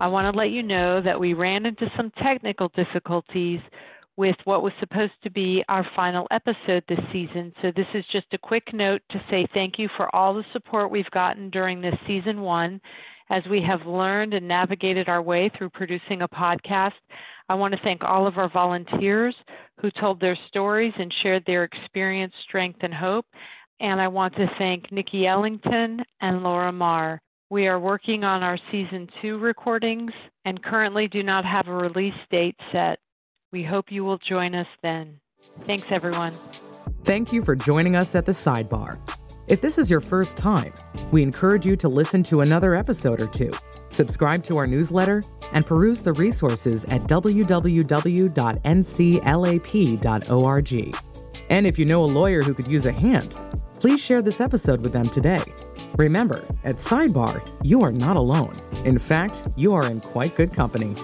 I want to let you know that we ran into some technical difficulties with what was supposed to be our final episode this season. So, this is just a quick note to say thank you for all the support we've gotten during this season one as we have learned and navigated our way through producing a podcast. I want to thank all of our volunteers who told their stories and shared their experience, strength, and hope. And I want to thank Nikki Ellington and Laura Marr. We are working on our season two recordings and currently do not have a release date set. We hope you will join us then. Thanks, everyone. Thank you for joining us at the sidebar. If this is your first time, we encourage you to listen to another episode or two, subscribe to our newsletter, and peruse the resources at www.nclap.org. And if you know a lawyer who could use a hand, please share this episode with them today. Remember, at Sidebar, you are not alone. In fact, you are in quite good company.